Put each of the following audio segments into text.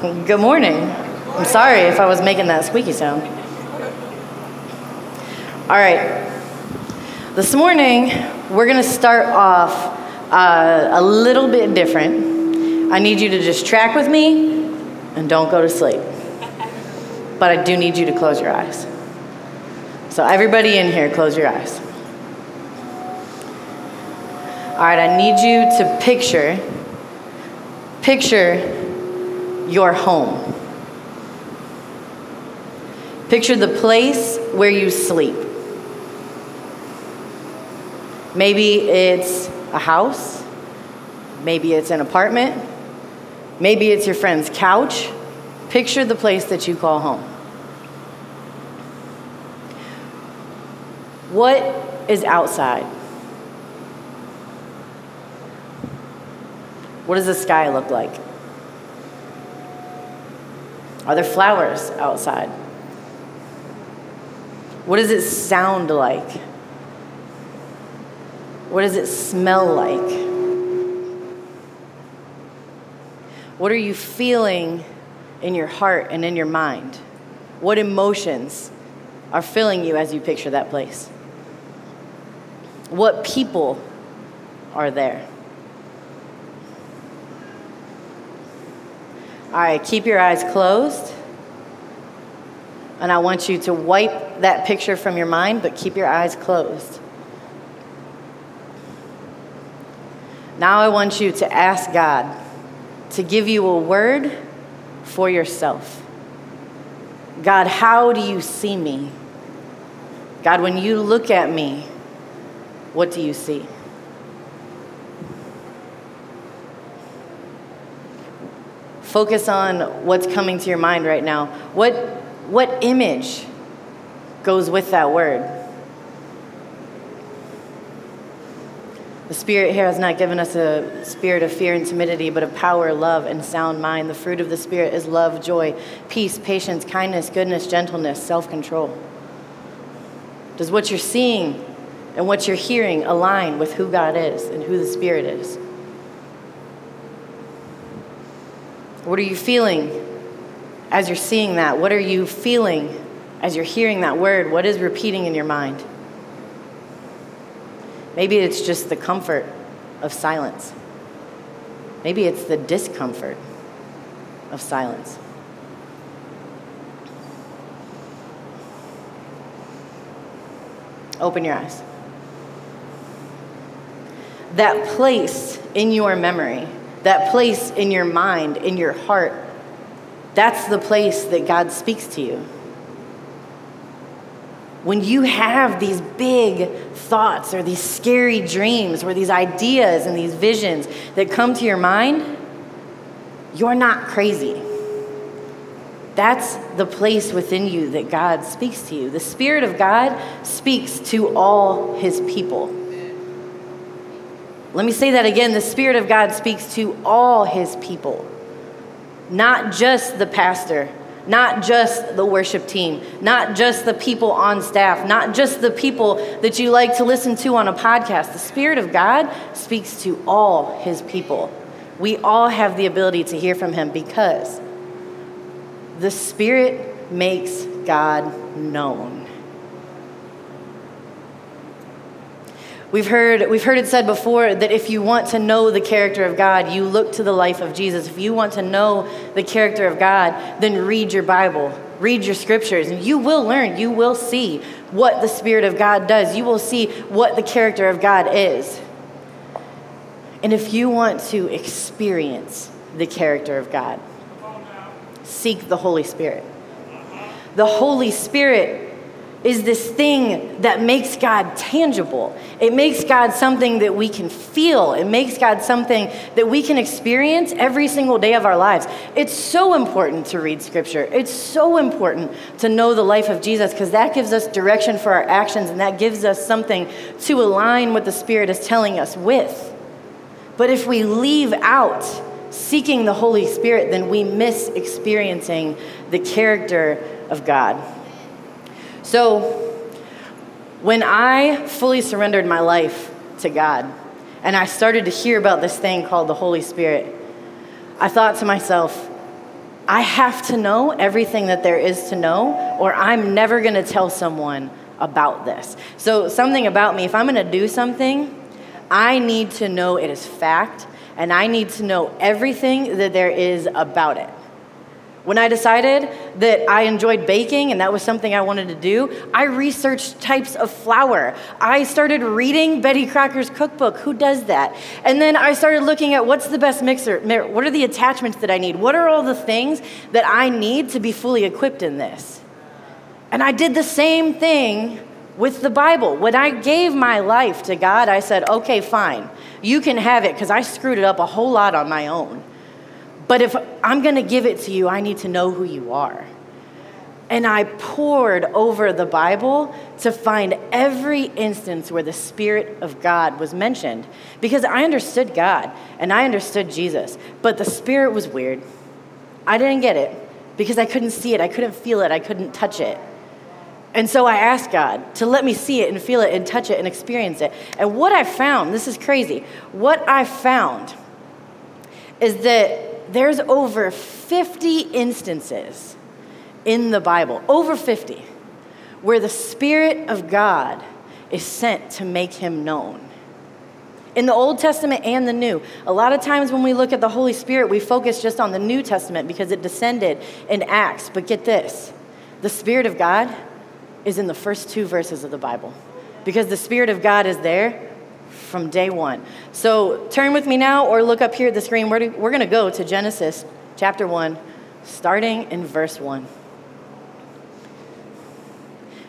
Good morning. I'm sorry if I was making that squeaky sound. All right. This morning, we're going to start off uh, a little bit different. I need you to just track with me and don't go to sleep. But I do need you to close your eyes. So, everybody in here, close your eyes. All right, I need you to picture picture your home. Picture the place where you sleep. Maybe it's a house, maybe it's an apartment, maybe it's your friend's couch. Picture the place that you call home. What is outside? What does the sky look like? Are there flowers outside? What does it sound like? What does it smell like? What are you feeling in your heart and in your mind? What emotions are filling you as you picture that place? What people are there? All right, keep your eyes closed. And I want you to wipe that picture from your mind, but keep your eyes closed. Now I want you to ask God to give you a word for yourself. God, how do you see me? God, when you look at me, what do you see? Focus on what's coming to your mind right now. What, what image goes with that word? The Spirit here has not given us a spirit of fear and timidity, but of power, love, and sound mind. The fruit of the Spirit is love, joy, peace, patience, kindness, goodness, gentleness, self control. Does what you're seeing and what you're hearing align with who God is and who the Spirit is? What are you feeling as you're seeing that? What are you feeling as you're hearing that word? What is repeating in your mind? Maybe it's just the comfort of silence. Maybe it's the discomfort of silence. Open your eyes. That place in your memory that place in your mind, in your heart, that's the place that God speaks to you. When you have these big thoughts or these scary dreams or these ideas and these visions that come to your mind, you're not crazy. That's the place within you that God speaks to you. The Spirit of God speaks to all His people. Let me say that again. The Spirit of God speaks to all his people, not just the pastor, not just the worship team, not just the people on staff, not just the people that you like to listen to on a podcast. The Spirit of God speaks to all his people. We all have the ability to hear from him because the Spirit makes God known. We've heard, we've heard it said before that if you want to know the character of God, you look to the life of Jesus. If you want to know the character of God, then read your Bible, read your scriptures, and you will learn. You will see what the Spirit of God does. You will see what the character of God is. And if you want to experience the character of God, seek the Holy Spirit. The Holy Spirit is this thing that makes God tangible. It makes God something that we can feel. It makes God something that we can experience every single day of our lives. It's so important to read scripture. It's so important to know the life of Jesus because that gives us direction for our actions and that gives us something to align what the Spirit is telling us with. But if we leave out seeking the Holy Spirit, then we miss experiencing the character of God. So, when I fully surrendered my life to God and I started to hear about this thing called the Holy Spirit, I thought to myself, I have to know everything that there is to know, or I'm never going to tell someone about this. So, something about me, if I'm going to do something, I need to know it is fact, and I need to know everything that there is about it. When I decided that I enjoyed baking and that was something I wanted to do, I researched types of flour. I started reading Betty Crocker's cookbook. Who does that? And then I started looking at what's the best mixer? What are the attachments that I need? What are all the things that I need to be fully equipped in this? And I did the same thing with the Bible. When I gave my life to God, I said, okay, fine, you can have it because I screwed it up a whole lot on my own. But if I'm going to give it to you, I need to know who you are. And I pored over the Bible to find every instance where the Spirit of God was mentioned because I understood God and I understood Jesus, but the Spirit was weird. I didn't get it because I couldn't see it, I couldn't feel it, I couldn't touch it. And so I asked God to let me see it and feel it and touch it and experience it. And what I found, this is crazy, what I found is that there's over 50 instances in the Bible, over 50, where the Spirit of God is sent to make him known. In the Old Testament and the New, a lot of times when we look at the Holy Spirit, we focus just on the New Testament because it descended in Acts. But get this the Spirit of God is in the first two verses of the Bible because the Spirit of God is there from day one. So turn with me now or look up here at the screen. We're, we're going to go to Genesis chapter 1, starting in verse 1.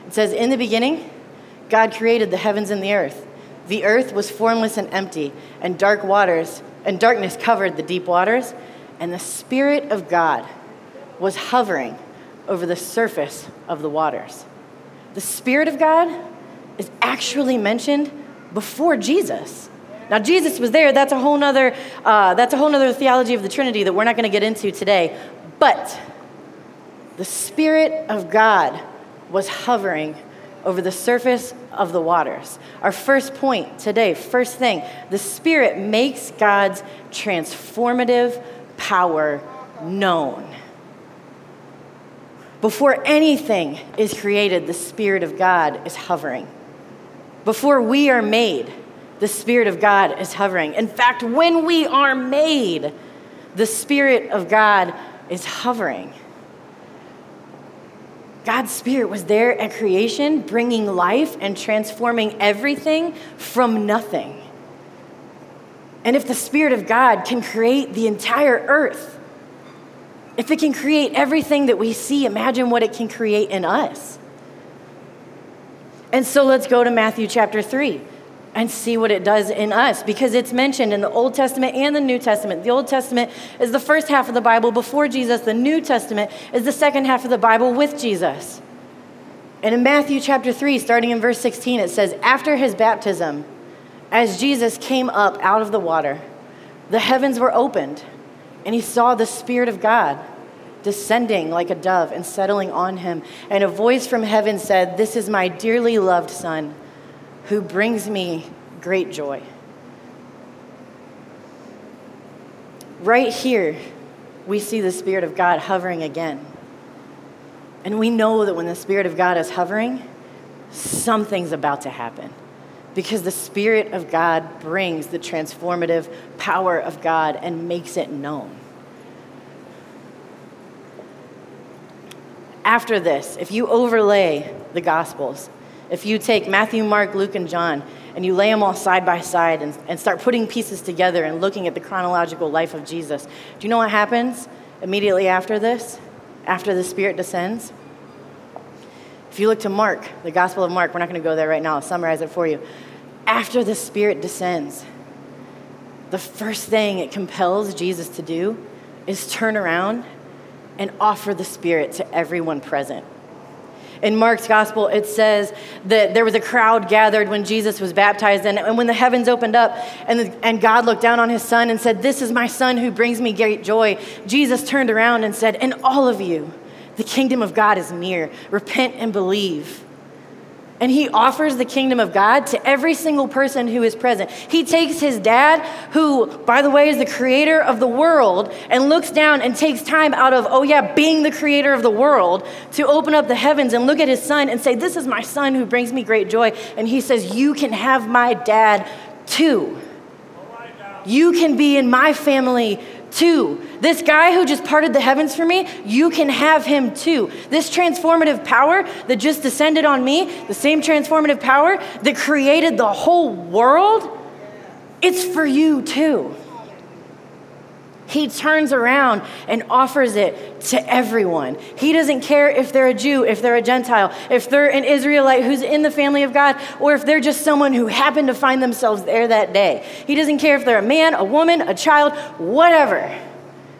It says, In the beginning, God created the heavens and the earth. The earth was formless and empty, and dark waters and darkness covered the deep waters, and the Spirit of God was hovering over the surface of the waters. The Spirit of God is actually mentioned before Jesus. Now, Jesus was there. That's a whole nother, uh, that's a whole nother theology of the Trinity that we're not going to get into today. But the Spirit of God was hovering over the surface of the waters. Our first point today, first thing, the Spirit makes God's transformative power known. Before anything is created, the Spirit of God is hovering. Before we are made, the Spirit of God is hovering. In fact, when we are made, the Spirit of God is hovering. God's Spirit was there at creation, bringing life and transforming everything from nothing. And if the Spirit of God can create the entire earth, if it can create everything that we see, imagine what it can create in us. And so let's go to Matthew chapter 3 and see what it does in us because it's mentioned in the Old Testament and the New Testament. The Old Testament is the first half of the Bible before Jesus, the New Testament is the second half of the Bible with Jesus. And in Matthew chapter 3, starting in verse 16, it says, After his baptism, as Jesus came up out of the water, the heavens were opened, and he saw the Spirit of God descending like a dove and settling on him. And a voice from heaven said, This is my dearly loved Son, who brings me great joy. Right here, we see the Spirit of God hovering again. And we know that when the Spirit of God is hovering, something's about to happen. Because the Spirit of God brings the transformative power of God and makes it known. After this, if you overlay the Gospels, if you take Matthew, Mark, Luke, and John, and you lay them all side by side and, and start putting pieces together and looking at the chronological life of Jesus, do you know what happens immediately after this, after the Spirit descends? If you look to Mark, the Gospel of Mark, we're not going to go there right now, I'll summarize it for you. After the Spirit descends, the first thing it compels Jesus to do is turn around and offer the Spirit to everyone present. In Mark's gospel, it says that there was a crowd gathered when Jesus was baptized, and, and when the heavens opened up and, the, and God looked down on his son and said, This is my son who brings me great joy, Jesus turned around and said, And all of you, the kingdom of God is near. Repent and believe. And he offers the kingdom of God to every single person who is present. He takes his dad, who, by the way, is the creator of the world, and looks down and takes time out of, oh yeah, being the creator of the world, to open up the heavens and look at his son and say, This is my son who brings me great joy. And he says, You can have my dad too. You can be in my family too. This guy who just parted the heavens for me, you can have him too. This transformative power that just descended on me, the same transformative power that created the whole world, it's for you too. He turns around and offers it to everyone. He doesn't care if they're a Jew, if they're a Gentile, if they're an Israelite who's in the family of God, or if they're just someone who happened to find themselves there that day. He doesn't care if they're a man, a woman, a child, whatever.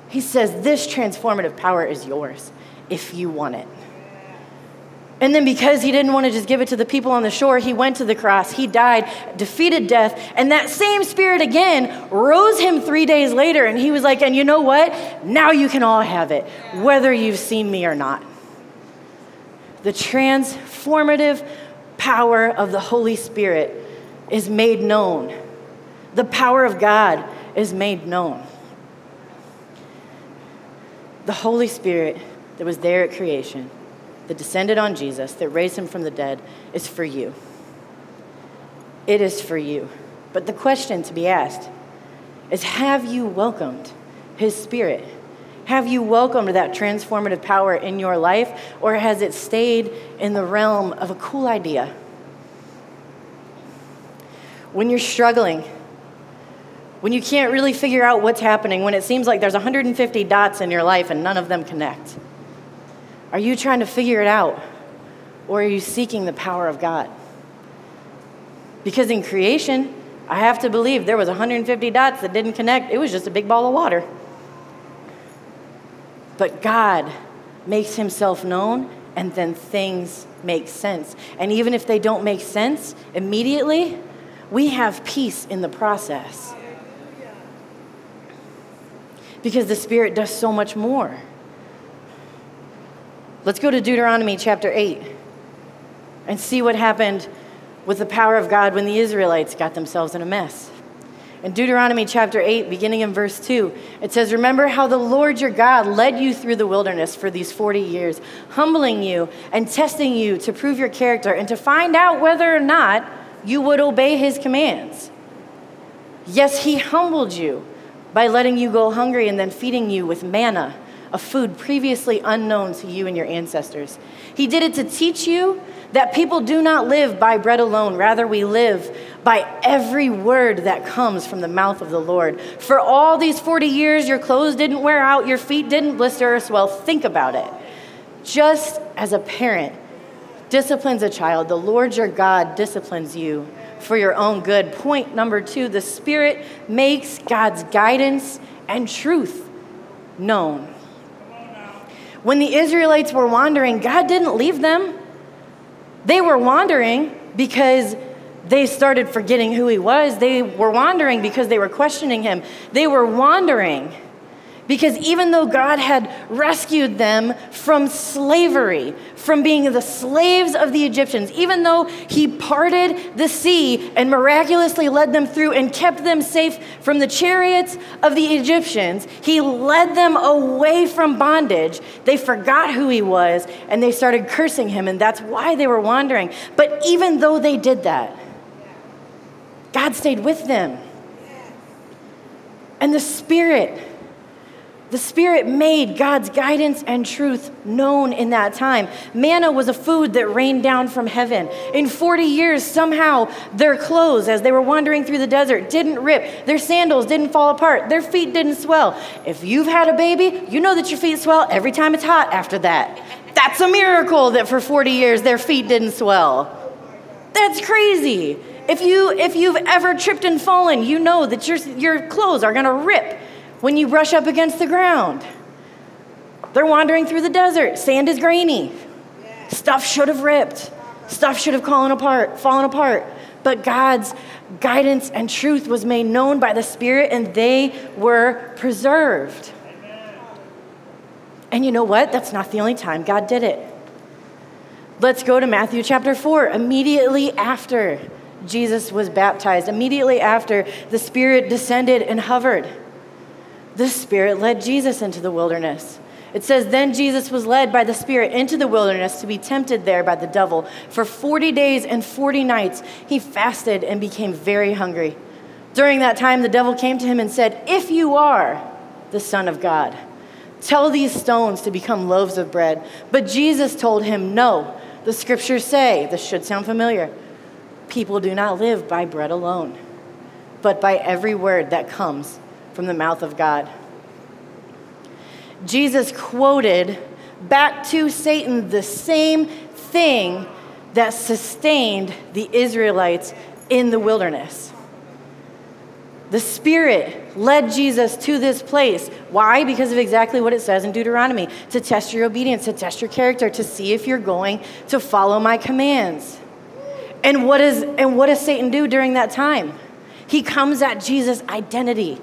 He says, This transformative power is yours if you want it. And then, because he didn't want to just give it to the people on the shore, he went to the cross. He died, defeated death. And that same spirit again rose him three days later. And he was like, And you know what? Now you can all have it, whether you've seen me or not. The transformative power of the Holy Spirit is made known, the power of God is made known. The Holy Spirit that was there at creation that descended on Jesus, that raised him from the dead, is for you. It is for you. But the question to be asked is have you welcomed his spirit? Have you welcomed that transformative power in your life, or has it stayed in the realm of a cool idea? When you're struggling, when you can't really figure out what's happening, when it seems like there's 150 dots in your life and none of them connect are you trying to figure it out? Or are you seeking the power of God? Because in creation, I have to believe there was 150 dots that didn't connect. It was just a big ball of water. But God makes himself known and then things make sense. And even if they don't make sense immediately, we have peace in the process. Because the Spirit does so much more. Let's go to Deuteronomy chapter 8 and see what happened with the power of God when the Israelites got themselves in a mess. In Deuteronomy chapter 8, beginning in verse 2, it says, Remember how the Lord your God led you through the wilderness for these 40 years, humbling you and testing you to prove your character and to find out whether or not you would obey his commands. Yes, he humbled you by letting you go hungry and then feeding you with manna a food previously unknown to you and your ancestors. He did it to teach you that people do not live by bread alone, rather, we live by every word that comes from the mouth of the Lord. For all these 40 years, your clothes didn't wear out, your feet didn't blister or swell. Think about it. Just as a parent disciplines a child, the Lord your God disciplines you for your own good. Point number two the Spirit makes God's guidance and truth known. When the Israelites were wandering, God didn't leave them. They were wandering because they started forgetting who He was. They were wandering because they were questioning Him. They were wandering because even though God had rescued them from slavery, from being the slaves of the Egyptians, even though He parted the sea and miraculously led them through and kept them safe from the chariots of the Egyptians, He led them away from bondage. They forgot who He was and they started cursing Him, and that's why they were wandering. But even though they did that, God stayed with them. And the Spirit, the Spirit made God's guidance and truth known in that time. Manna was a food that rained down from heaven. In 40 years, somehow their clothes, as they were wandering through the desert, didn't rip. Their sandals didn't fall apart. Their feet didn't swell. If you've had a baby, you know that your feet swell every time it's hot after that. That's a miracle that for 40 years their feet didn't swell. That's crazy. If, you, if you've ever tripped and fallen, you know that your, your clothes are going to rip when you brush up against the ground. They're wandering through the desert. Sand is grainy. Stuff should have ripped. Stuff should have fallen apart, fallen apart. But God's guidance and truth was made known by the Spirit and they were preserved. And you know what? That's not the only time God did it. Let's go to Matthew chapter 4. Immediately after Jesus was baptized, immediately after the Spirit descended and hovered, the Spirit led Jesus into the wilderness. It says, Then Jesus was led by the Spirit into the wilderness to be tempted there by the devil. For 40 days and 40 nights, he fasted and became very hungry. During that time, the devil came to him and said, If you are the Son of God, tell these stones to become loaves of bread. But Jesus told him, No, the scriptures say, this should sound familiar, people do not live by bread alone, but by every word that comes from the mouth of God. Jesus quoted back to Satan the same thing that sustained the Israelites in the wilderness. The Spirit led Jesus to this place. Why? Because of exactly what it says in Deuteronomy to test your obedience, to test your character, to see if you're going to follow my commands. And what, is, and what does Satan do during that time? He comes at Jesus' identity.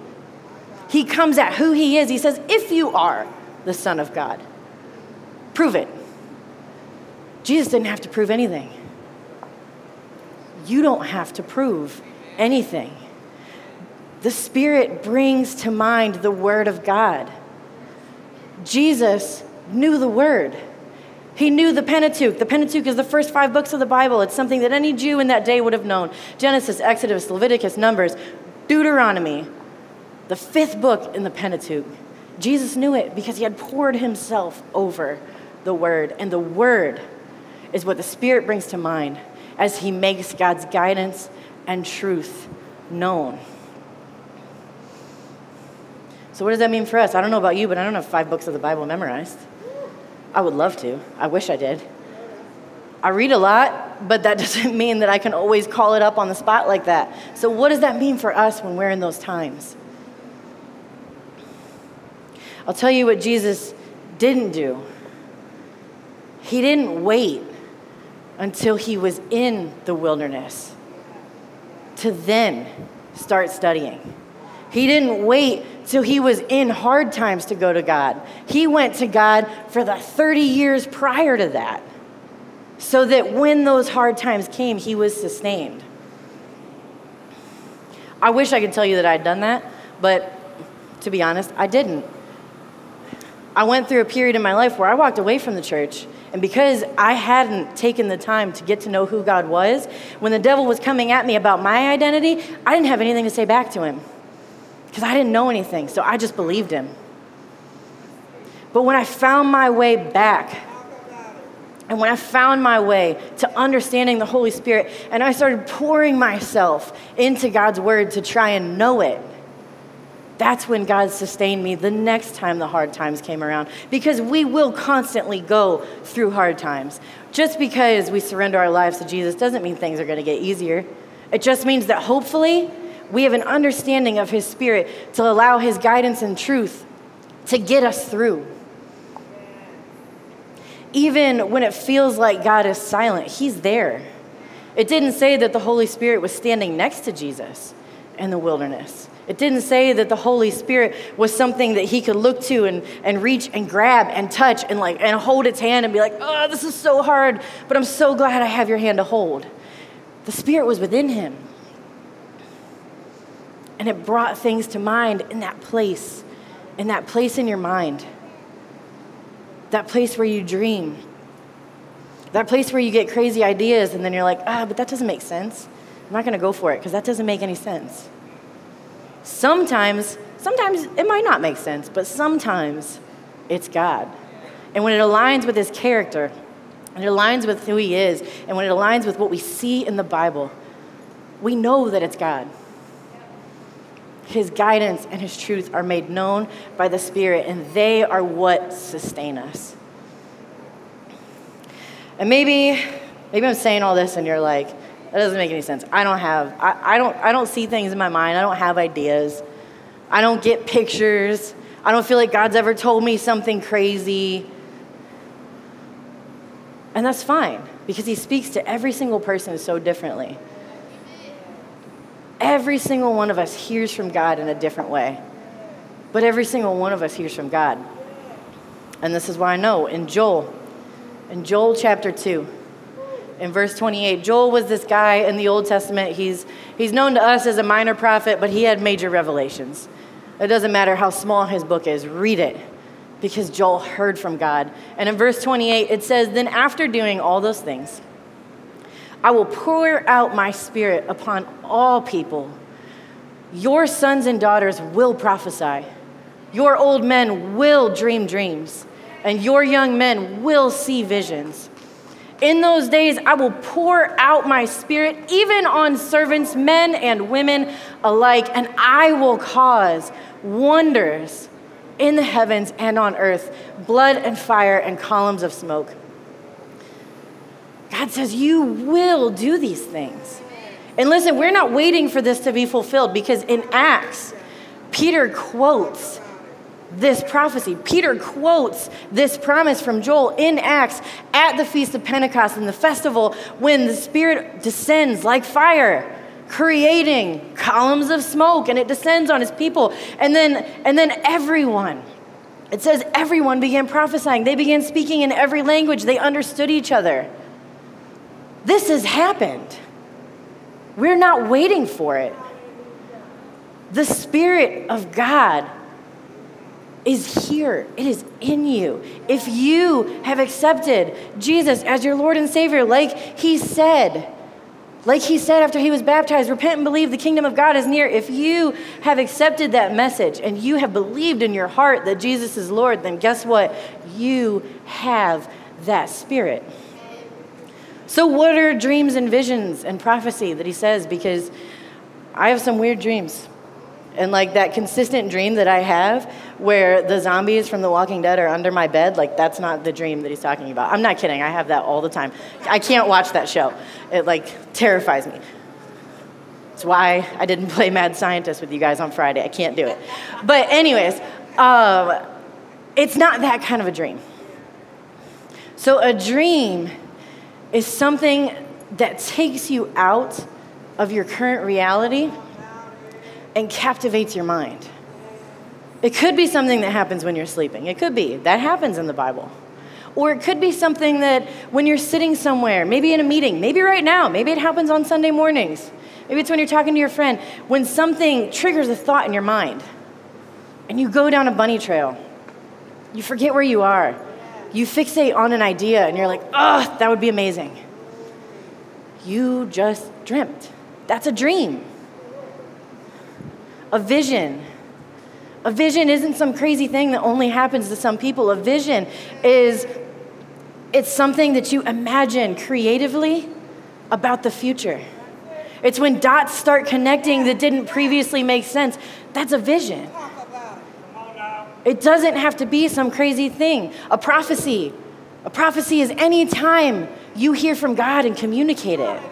He comes at who he is. He says, If you are the Son of God, prove it. Jesus didn't have to prove anything. You don't have to prove anything the Spirit brings to mind the Word of God. Jesus knew the Word. He knew the Pentateuch. The Pentateuch is the first five books of the Bible. It's something that any Jew in that day would have known Genesis, Exodus, Leviticus, Numbers, Deuteronomy, the fifth book in the Pentateuch. Jesus knew it because he had poured himself over the Word. And the Word is what the Spirit brings to mind as he makes God's guidance and truth known. So, what does that mean for us? I don't know about you, but I don't have five books of the Bible memorized. I would love to. I wish I did. I read a lot, but that doesn't mean that I can always call it up on the spot like that. So, what does that mean for us when we're in those times? I'll tell you what Jesus didn't do. He didn't wait until he was in the wilderness to then start studying. He didn't wait till he was in hard times to go to God. He went to God for the 30 years prior to that, so that when those hard times came, he was sustained. I wish I could tell you that I'd done that, but to be honest, I didn't. I went through a period in my life where I walked away from the church. And because I hadn't taken the time to get to know who God was, when the devil was coming at me about my identity, I didn't have anything to say back to him because I didn't know anything, so I just believed him. But when I found my way back, and when I found my way to understanding the Holy Spirit, and I started pouring myself into God's Word to try and know it, that's when God sustained me the next time the hard times came around. Because we will constantly go through hard times. Just because we surrender our lives to Jesus doesn't mean things are going to get easier. It just means that hopefully we have an understanding of His Spirit to allow His guidance and truth to get us through. Even when it feels like God is silent, He's there. It didn't say that the Holy Spirit was standing next to Jesus in the wilderness. It didn't say that the Holy Spirit was something that he could look to and, and reach and grab and touch and like and hold its hand and be like, oh, this is so hard, but I'm so glad I have your hand to hold. The Spirit was within him. And it brought things to mind in that place, in that place in your mind, that place where you dream, that place where you get crazy ideas and then you're like, ah, but that doesn't make sense. I'm not going to go for it because that doesn't make any sense. Sometimes, sometimes it might not make sense, but sometimes it's God. And when it aligns with his character, and it aligns with who he is, and when it aligns with what we see in the Bible, we know that it's God. His guidance and His truth are made known by the Spirit, and they are what sustain us. And maybe, maybe I'm saying all this, and you're like, that doesn't make any sense. I don't have, I, I, don't, I don't see things in my mind. I don't have ideas. I don't get pictures. I don't feel like God's ever told me something crazy. And that's fine because He speaks to every single person so differently. Every single one of us hears from God in a different way, but every single one of us hears from God. And this is why I know in Joel, in Joel chapter 2, in verse 28. Joel was this guy in the Old Testament. He's, he's known to us as a minor prophet, but he had major revelations. It doesn't matter how small his book is, read it because Joel heard from God. And in verse 28, it says, Then after doing all those things, I will pour out my spirit upon all people. Your sons and daughters will prophesy. Your old men will dream dreams, and your young men will see visions. In those days, I will pour out my spirit even on servants, men and women alike, and I will cause wonders in the heavens and on earth blood and fire and columns of smoke. God says, You will do these things. And listen, we're not waiting for this to be fulfilled because in Acts, Peter quotes this prophecy. Peter quotes this promise from Joel in Acts at the Feast of Pentecost in the festival when the Spirit descends like fire creating columns of smoke and it descends on his people. And then and then everyone it says everyone began prophesying. They began speaking in every language. They understood each other. This has happened. We're not waiting for it. The spirit of god is here. It is in you. If you have accepted Jesus as your Lord and Savior, like He said, like he said after he was baptized, repent and believe the kingdom of God is near. If you have accepted that message and you have believed in your heart that Jesus is Lord, then guess what? You have that spirit. So, what are dreams and visions and prophecy that he says? Because I have some weird dreams. And like that consistent dream that I have where the zombies from The Walking Dead are under my bed, like that's not the dream that he's talking about. I'm not kidding. I have that all the time. I can't watch that show. It like terrifies me. It's why I didn't play Mad Scientist with you guys on Friday. I can't do it. But anyways, um, it's not that kind of a dream. So a dream is something that takes you out of your current reality and captivates your mind. It could be something that happens when you're sleeping. It could be. That happens in the Bible. Or it could be something that when you're sitting somewhere, maybe in a meeting, maybe right now, maybe it happens on Sunday mornings. Maybe it's when you're talking to your friend, when something triggers a thought in your mind and you go down a bunny trail. You forget where you are. You fixate on an idea and you're like, oh, that would be amazing. You just dreamt. That's a dream a vision. A vision isn't some crazy thing that only happens to some people. A vision is it's something that you imagine creatively about the future. It's when dots start connecting that didn't previously make sense. That's a vision. It doesn't have to be some crazy thing. A prophecy. A prophecy is any time you hear from God and communicate it.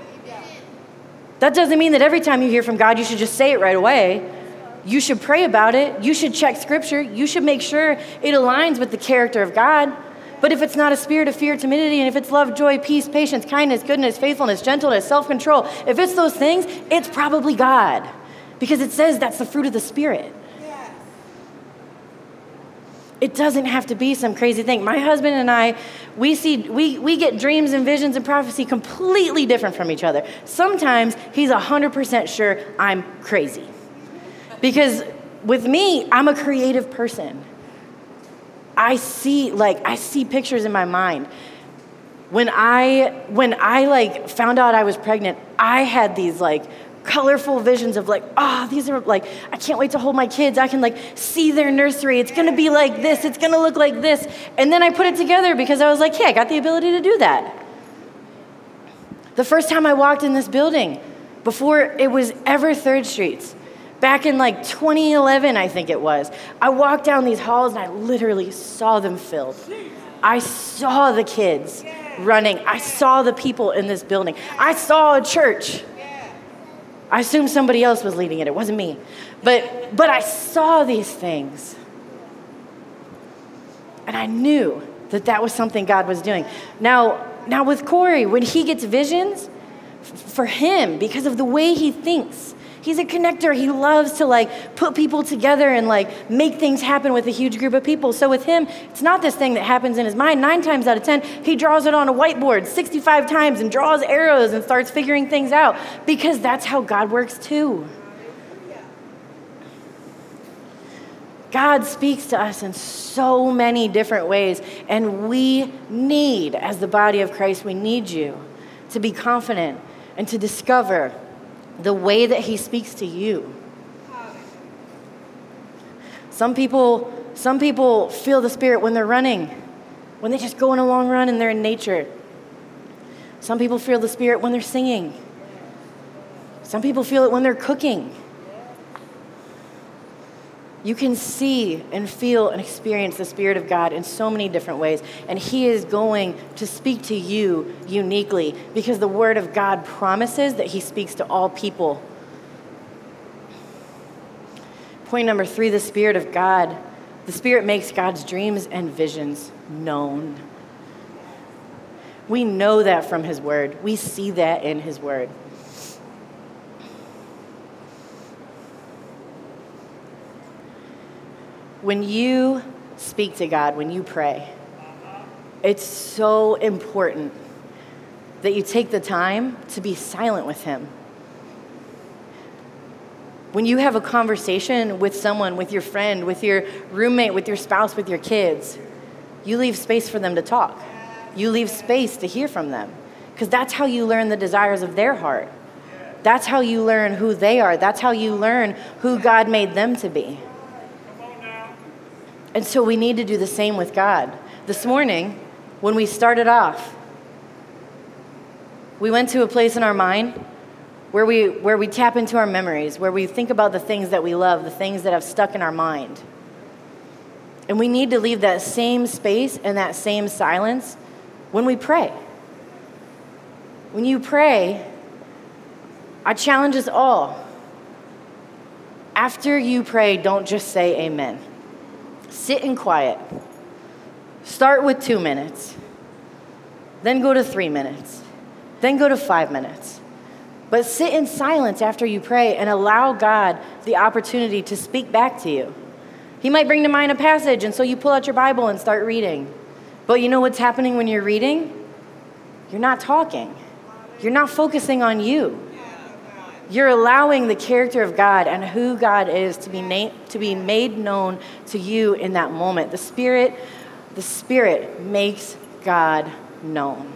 That doesn't mean that every time you hear from God, you should just say it right away. You should pray about it. You should check scripture. You should make sure it aligns with the character of God. But if it's not a spirit of fear, timidity, and if it's love, joy, peace, patience, kindness, goodness, faithfulness, gentleness, self control, if it's those things, it's probably God. Because it says that's the fruit of the Spirit. It doesn't have to be some crazy thing. My husband and I, we see we, we get dreams and visions and prophecy completely different from each other. Sometimes he's 100% sure I'm crazy. Because with me, I'm a creative person. I see like I see pictures in my mind. When I when I like found out I was pregnant, I had these like colorful visions of like, oh, these are like, I can't wait to hold my kids. I can like see their nursery. It's gonna be like this, it's gonna look like this. And then I put it together because I was like, yeah, I got the ability to do that. The first time I walked in this building, before it was ever Third Streets, back in like 2011, I think it was. I walked down these halls and I literally saw them filled. I saw the kids running. I saw the people in this building. I saw a church. I assumed somebody else was leading it. It wasn't me. But but I saw these things. And I knew that that was something God was doing. Now, now with Corey, when he gets visions, for him, because of the way he thinks, He's a connector. He loves to like put people together and like make things happen with a huge group of people. So with him, it's not this thing that happens in his mind. Nine times out of 10, he draws it on a whiteboard 65 times and draws arrows and starts figuring things out because that's how God works too. God speaks to us in so many different ways, and we need, as the body of Christ, we need you to be confident and to discover the way that He speaks to you. Some people, some people feel the Spirit when they're running, when they just go on a long run and they're in nature. Some people feel the Spirit when they're singing. Some people feel it when they're cooking. You can see and feel and experience the Spirit of God in so many different ways. And He is going to speak to you uniquely because the Word of God promises that He speaks to all people. Point number three the Spirit of God. The Spirit makes God's dreams and visions known. We know that from His Word, we see that in His Word. When you speak to God, when you pray, it's so important that you take the time to be silent with Him. When you have a conversation with someone, with your friend, with your roommate, with your spouse, with your kids, you leave space for them to talk. You leave space to hear from them because that's how you learn the desires of their heart. That's how you learn who they are. That's how you learn who God made them to be. And so we need to do the same with God. This morning, when we started off, we went to a place in our mind where we, where we tap into our memories, where we think about the things that we love, the things that have stuck in our mind. And we need to leave that same space and that same silence when we pray. When you pray, I challenge us all. After you pray, don't just say amen. Sit in quiet. Start with two minutes, then go to three minutes, then go to five minutes. But sit in silence after you pray and allow God the opportunity to speak back to you. He might bring to mind a passage, and so you pull out your Bible and start reading. But you know what's happening when you're reading? You're not talking, you're not focusing on you. You're allowing the character of God and who God is to be, na- to be made known to you in that moment. The Spirit, the Spirit makes God known.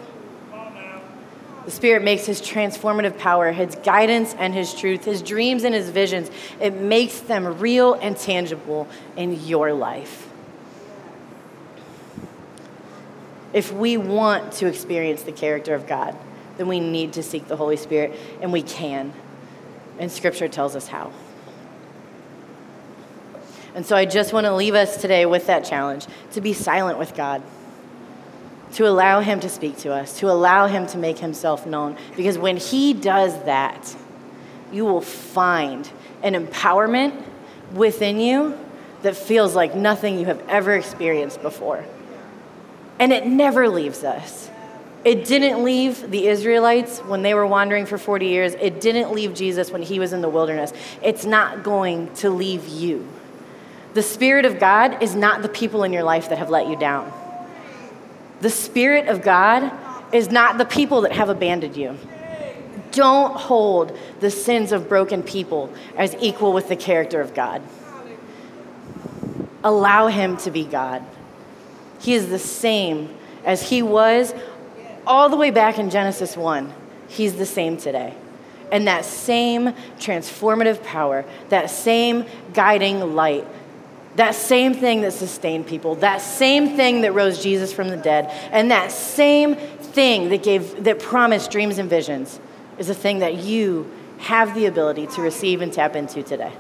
The Spirit makes His transformative power, His guidance and His truth, His dreams and His visions, it makes them real and tangible in your life. If we want to experience the character of God, then we need to seek the Holy Spirit, and we can. And Scripture tells us how. And so I just want to leave us today with that challenge to be silent with God, to allow Him to speak to us, to allow Him to make Himself known. Because when He does that, you will find an empowerment within you that feels like nothing you have ever experienced before. And it never leaves us. It didn't leave the Israelites when they were wandering for 40 years. It didn't leave Jesus when he was in the wilderness. It's not going to leave you. The Spirit of God is not the people in your life that have let you down. The Spirit of God is not the people that have abandoned you. Don't hold the sins of broken people as equal with the character of God. Allow Him to be God. He is the same as He was all the way back in Genesis 1, he's the same today. And that same transformative power, that same guiding light, that same thing that sustained people, that same thing that rose Jesus from the dead, and that same thing that gave that promised dreams and visions is a thing that you have the ability to receive and tap into today.